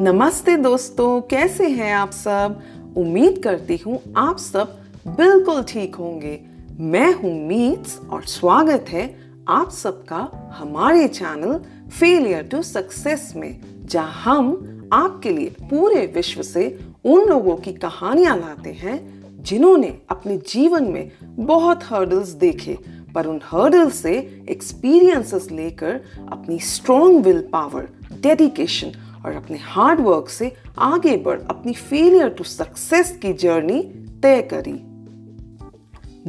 नमस्ते दोस्तों, कैसे हैं आप सब? उम्मीद करती हूँ आप सब बिल्कुल ठीक होंगे। मैं हूँ मीट्स और स्वागत है आप सबका हमारे चैनल फेलियर टू सक्सेस में, जहाँ हम आपके लिए पूरे विश्व से उन लोगों की कहानियाँ लाते हैं जिन्होंने अपने जीवन में बहुत हर्डल्स देखे, पर उन हर्डल से एक्सपीरियंसेस लेकर अपनी स्ट्रॉन्ग विल पावर डेडिकेशन और अपने हार्ड वर्क से आगे बढ़, अपनी फेलियर टू सक्सेस की जर्नी तय करी।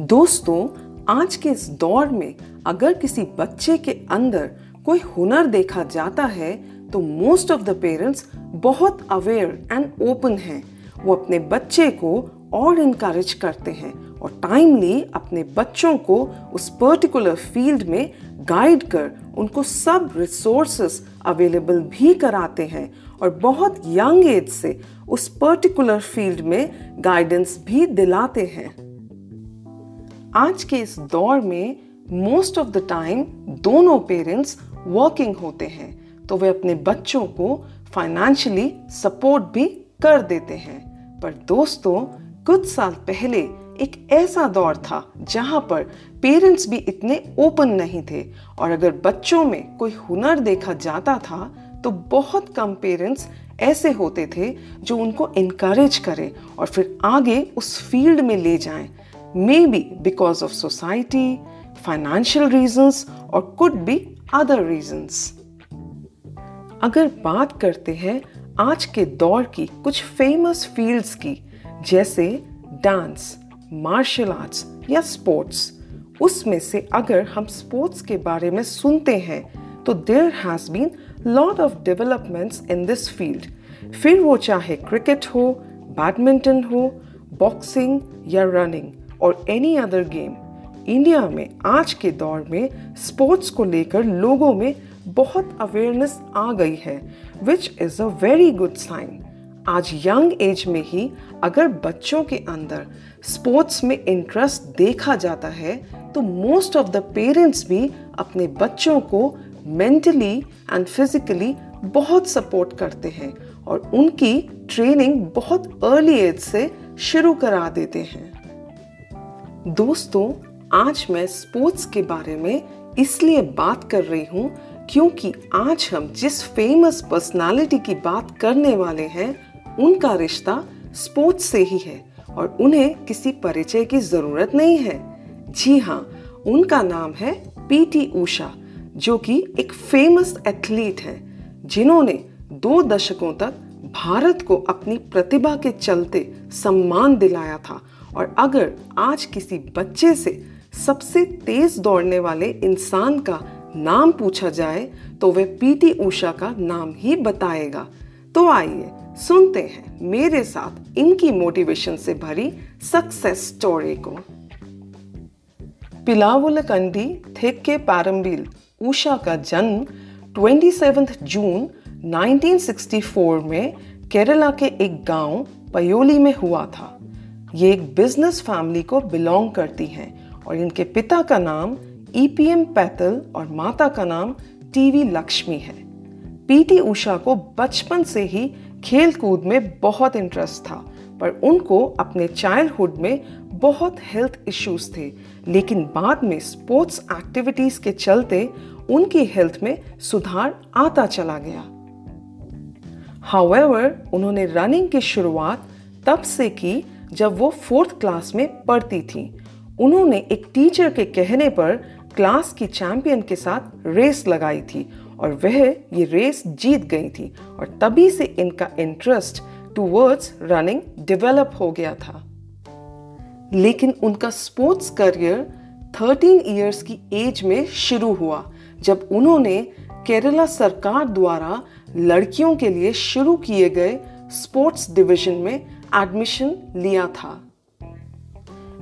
दोस्तों, आज के इस दौर में अगर किसी बच्चे के अंदर कोई हुनर देखा जाता है तो मोस्ट ऑफ़ द पेरेंट्स बहुत अवेयर एंड ओपन हैं। वो अपने बच्चे को और इनकरेज करते हैं। और टाइमली अपने बच्चों को उस पर्टिकुलर फ़ील्ड में गाइड कर उनको सब रिसोर्सेस अवेलेबल भी कराते हैं और बहुत यंग एज से उस पर्टिकुलर फ़ील्ड में गाइडेंस भी दिलाते हैं। आज के इस दौर में मोस्ट ऑफ़ द टाइम दोनों पेरेंट्स वर्किंग होते हैं तो वे अपने बच्चों को फाइनेंशियली सपोर्ट भी कर देते हैं। पर दोस्तों, कुछ साल पहले एक ऐसा दौर था जहाँ पर पेरेंट्स भी इतने ओपन नहीं थे। और अगर बच्चों में कोई हुनर देखा जाता था तो बहुत कम पेरेंट्स ऐसे होते थे जो उनको इनकरेज करें और फिर आगे उस फ़ील्ड में ले जाएँ। Maybe because of society financial reasons और कुड बी अदर रीजंस अगर बात करते हैं आज के दौर की कुछ फ़ेमस फील्ड्स की, जैसे डांस मार्शल आर्ट्स या स्पोर्ट्स उसमें से अगर हम स्पोर्ट्स के बारे में सुनते हैं तो there has been lot of developments in this field फिर वो चाहे क्रिकेट हो बैडमिंटन हो बॉक्सिंग या रनिंग और एनी अदर गेम इंडिया में आज के दौर में स्पोर्ट्स को लेकर लोगों में बहुत अवेयरनेस आ गई है which is a very good sign आज यंग एज में ही अगर बच्चों के अंदर स्पोर्ट्स में इंटरेस्ट देखा जाता है तो मोस्ट ऑफ़ द पेरेंट्स भी अपने बच्चों को मेंटली एंड फिजिकली बहुत सपोर्ट करते हैं और उनकी ट्रेनिंग बहुत अर्ली एज से शुरू करा देते हैं। दोस्तों, आज मैं स्पोर्ट्स के बारे में इसलिए बात कर रही हूँ क्योंकि आज हम जिस फ़ेमस पर्सनालिटी की बात करने वाले हैं उनका रिश्ता स्पोर्ट्स से ही है और उन्हें किसी परिचय की ज़रूरत नहीं है। जी हाँ उनका नाम है पीटी उषा, जो कि एक फ़ेमस एथलीट है, जिन्होंने दो दशकों तक भारत को अपनी प्रतिभा के चलते सम्मान दिलाया था। और अगर आज किसी बच्चे से सबसे तेज दौड़ने वाले इंसान का नाम पूछा जाए तो वह पीटी उषा का नाम ही बताएगा। तो आइए सुनते हैं मेरे साथ इनकी मोटिवेशन से भरी सक्सेस स्टोरी को। पिलावुलकंडी थेक्के पारंबिल, उषा का जन्म 27 जून 1964 में केरला के एक गाँव पयोली में हुआ था। ये एक बिज़नेस फैमिली को बिलोंग करती हैं और इनके पिता का नाम ईपीएम पैतल और माता का नाम टीवी लक्ष्मी है। पीटी उषा को बचपन से ही खेल कूद में बहुत इंटरेस्ट था, पर उनको अपने चाइल्डहुड में बहुत हेल्थ इश्यूज़ थे। लेकिन बाद में स्पोर्ट्स एक्टिविटीज़ के चलते उनकी हेल्थ में सुधार आता चला गया। हाउएवर उन्होंने रनिंग की शुरुआत तब से की जब वो फोर्थ क्लास में पढ़ती थी। उन्होंने एक टीचर के कहने पर क्लास की चैंपियन के साथ रेस लगाई थी। और वह ये रेस जीत गई थी और तभी से इनका इंटरेस्ट टूवर्ड्स रनिंग डेवलप हो गया था। लेकिन उनका स्पोर्ट्स करियर 13 इयर्स की एज में शुरू हुआ, जब उन्होंने केरला सरकार द्वारा लड़कियों के लिए शुरू किए गए स्पोर्ट्स डिवीज़न में एडमिशन लिया था।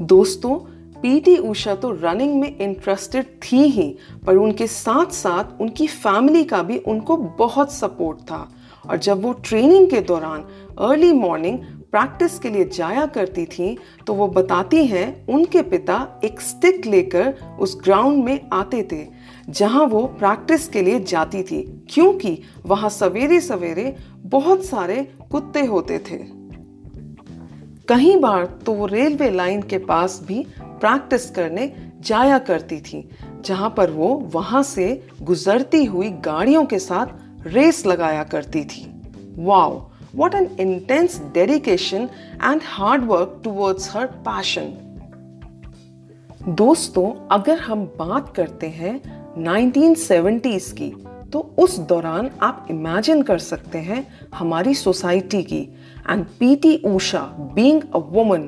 दोस्तों पीटी उषा तो रनिंग में इंटरेस्टेड थी ही, पर उनके साथ साथ उनकी फैमिली का भी उनको बहुत सपोर्ट था। और जब वो ट्रेनिंग के दौरान अर्ली मॉर्निंग प्रैक्टिस के लिए जाया करती थी तो वो बताती हैं, उनके पिता एक स्टिक लेकर उस ग्राउंड में आते थे, जहाँ वो प्रैक्टिस के लिए जाती थी, क्योंकि वहाँ सवेरे सवेरे बहुत सारे कुत्ते होते थे। कई बार तो वो रेलवे लाइन के पास भी प्रैक्टिस करने जाया करती थी, जहाँ पर वो वहाँ से गुजरती हुई गाड़ियों के साथ रेस लगाया करती थी wow what an intense dedication and hard work towards her passion. दोस्तों, अगर हम बात करते हैं 1970s की तो उस दौरान आप इमेजिन कर सकते हैं हमारी सोसाइटी की and PT Usha being a woman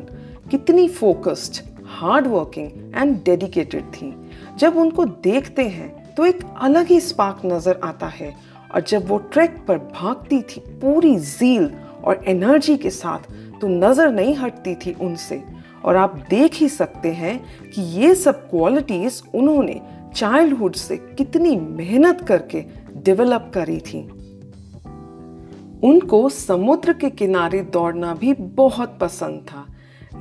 कितनी focused hard working and dedicated थी। जब उनको देखते हैं तो एक अलग ही स्पार्क नज़र आता है और जब वो ट्रैक पर भागती थी पूरी जील और एनर्जी के साथ तो नज़र नहीं हटती थी उनसे। और आप देख ही सकते हैं कि ये सब क्वालिटीज उन्होंने चाइल्डहुड से कितनी मेहनत करके डेवलप करी थी। उनको समुद्र के किनारे दौड़ना भी बहुत पसंद था।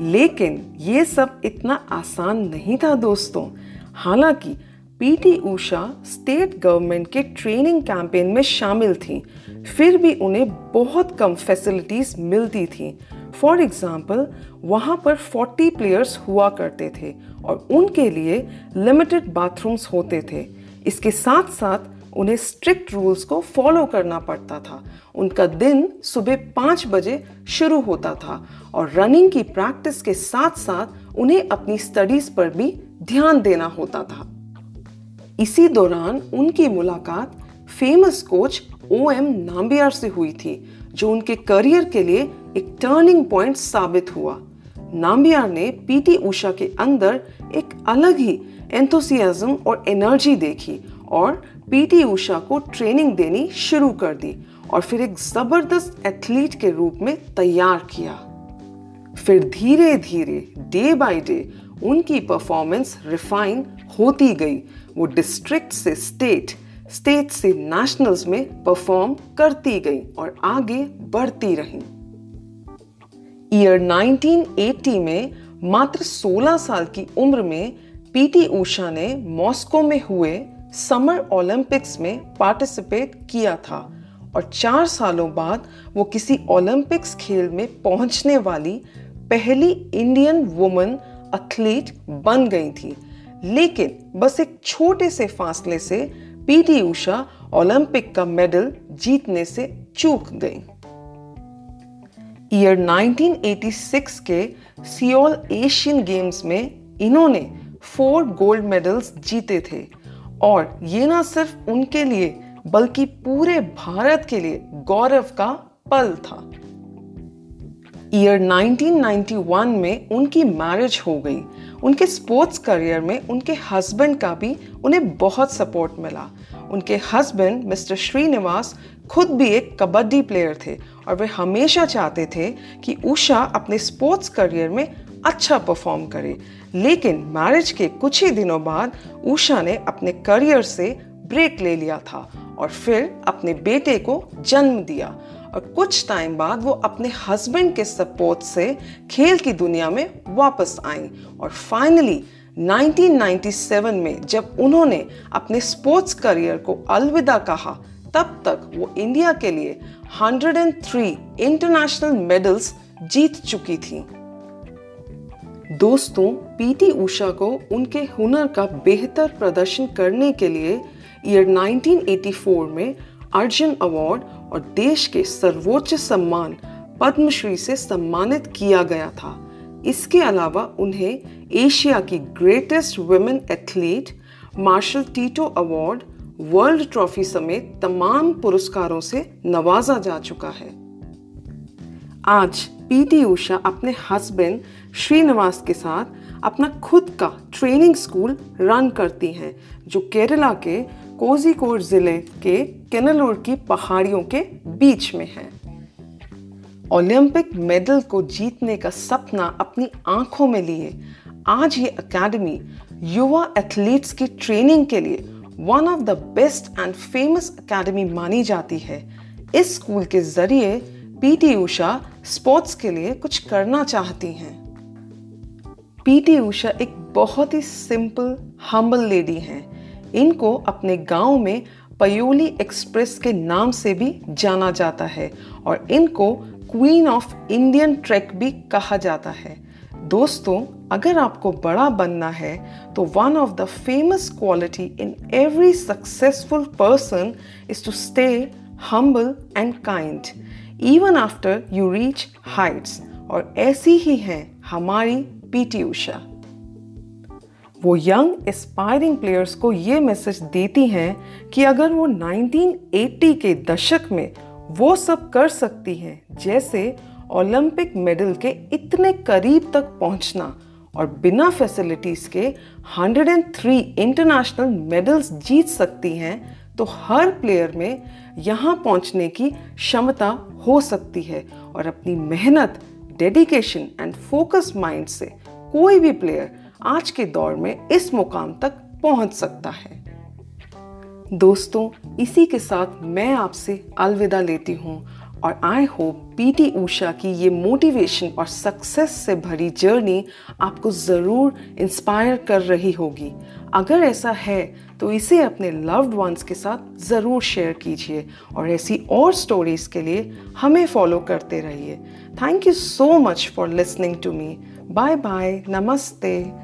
लेकिन ये सब इतना आसान नहीं था दोस्तों। हालाँकि पीटी उषा स्टेट गवर्नमेंट के ट्रेनिंग कैंपेन में शामिल थी, फिर भी उन्हें बहुत कम फैसिलिटीज़ मिलती थी। फॉर एग्ज़ाम्पल वहाँ पर 40 प्लेयर्स हुआ करते थे और उनके लिए लिमिटेड बाथरूम्स होते थे। इसके साथ साथ उन्हें स्ट्रिक्ट रूल्स को फॉलो करना पड़ता था। उनका दिन सुबह पाँच बजे शुरू होता था और रनिंग की प्रैक्टिस के साथ साथ उन्हें अपनी स्टडीज़ पर भी ध्यान देना होता था। इसी दौरान उनकी मुलाकात famous coach O M Nambiar से हुई थी, जो उनके करियर के लिए एक टर्निंग पॉइंट साबित हुआ। नाम्बियार ने पीटी उषा के अंदर एक अलग ही एंथोसियाज्म और एनर्जी देखी और पीटी उषा को ट्रेनिंग देनी शुरू कर दी और फिर एक ज़बरदस्त एथलीट के रूप में तैयार किया। फिर धीरे धीरे, डे बाय डे, उनकी परफॉर्मेंस रिफाइन होती गई। वो डिस्ट्रिक्ट से स्टेट स्टेट से नेशनल्स में परफॉर्म करती गई और आगे बढ़ती रही। ईयर 1980 में, मात्र 16 साल की उम्र में पीटी उषा ने मॉस्को में हुए समर ओलंपिक्स में पार्टिसिपेट किया था और चार सालों बाद वो किसी ओलंपिक्स खेल में पहुँचने वाली पहली इंडियन वुमन एथलीट बन गई थी। लेकिन बस एक छोटे से फासले से पीटी उषा ओलंपिक का मेडल जीतने से चूक गई। ईयर 1986 के सियोल एशियन गेम्स में इन्होंने फोर गोल्ड मेडल्स जीते थे। और ये ना सिर्फ़ उनके लिए, बल्कि पूरे भारत के लिए गौरव का पल था। ईयर 1991 में उनकी मैरिज हो गई। उनके स्पोर्ट्स करियर में उनके हस्बैंड का भी उन्हें बहुत सपोर्ट मिला। उनके हस्बैंड मिस्टर श्रीनिवास खुद भी एक कबड्डी प्लेयर थे और वे हमेशा चाहते थे कि उषा अपने स्पोर्ट्स करियर में अच्छा परफॉर्म करे। लेकिन मैरिज के कुछ ही दिनों बाद उषा ने अपने करियर से ब्रेक ले लिया था और फिर अपने बेटे को जन्म दिया। और कुछ टाइम बाद वो अपने हस्बैंड के सपोर्ट से खेल की दुनिया में वापस आई। और फाइनली 1997 में जब उन्होंने अपने स्पोर्ट्स करियर को अलविदा कहा, तब तक वो इंडिया के लिए 103 इंटरनेशनल मेडल्स जीत चुकी थी। दोस्तों, पीटी उषा को उनके हुनर का बेहतर प्रदर्शन करने के लिए ईयर 1984 में अर्जुन अवार्ड और देश के सर्वोच्च सम्मान पद्मश्री से सम्मानित किया गया था। इसके अलावा उन्हें एशिया की greatest women athlete Marshal Tito award world trophy समेत तमाम पुरस्कारों से नवाजा जा चुका है। आज पीटी उषा अपने हस्बैंड श्रीनिवास के साथ अपना खुद का ट्रेनिंग स्कूल रन करती हैं, जो केरला के कोजिकोड ज़िले के केनलोर की पहाड़ियों के बीच में है। ओलंपिक मेडल को जीतने का सपना अपनी आँखों में लिए, आज ये एकेडमी युवा एथलीट्स की ट्रेनिंग के लिए one of the best and famous academy मानी जाती है। इस स्कूल के ज़रिए पीटी उषा स्पोर्ट्स के लिए कुछ करना चाहती हैं। पीटी उषा एक बहुत ही सिंपल हम्बल लेडी हैं। इनको अपने गाँव में पयोली एक्सप्रेस के नाम से भी जाना जाता है और इनको क्वीन ऑफ़ इंडियन ट्रैक भी कहा जाता है। दोस्तों, अगर आपको बड़ा बनना है तो one of the famous quality in every successful person is to stay humble and kind even after you reach heights और ऐसी ही हैं हमारी पीटी उषा वो यंग एस्पायरिंग प्लेयर्स को ये मैसेज देती हैं कि अगर वो 1980 के दशक में वो सब कर सकती हैं, जैसे ओलंपिक मेडल के इतने करीब तक पहुँचना और बिना फैसिलिटीज़ के 103 इंटरनेशनल मेडल्स जीत सकती हैं तो हर प्लेयर में यहाँ पहुँचने की क्षमता हो सकती है और अपनी मेहनत डेडिकेशन एंड फोकस माइंड से कोई भी प्लेयर आज के दौर में इस मुकाम तक पहुँच सकता है। दोस्तों, इसी के साथ मैं आपसे अलविदा लेती हूँ। और आई होप पीटी ऊषा की ये मोटिवेशन और सक्सेस से भरी जर्नी आपको ज़रूर इंस्पायर कर रही होगी। अगर ऐसा है तो इसे अपने लव्ड वंस के साथ ज़रूर शेयर कीजिए और ऐसी और स्टोरीज़ के लिए हमें फॉलो करते रहिए। Thank you so much for listening to me bye bye नमस्ते।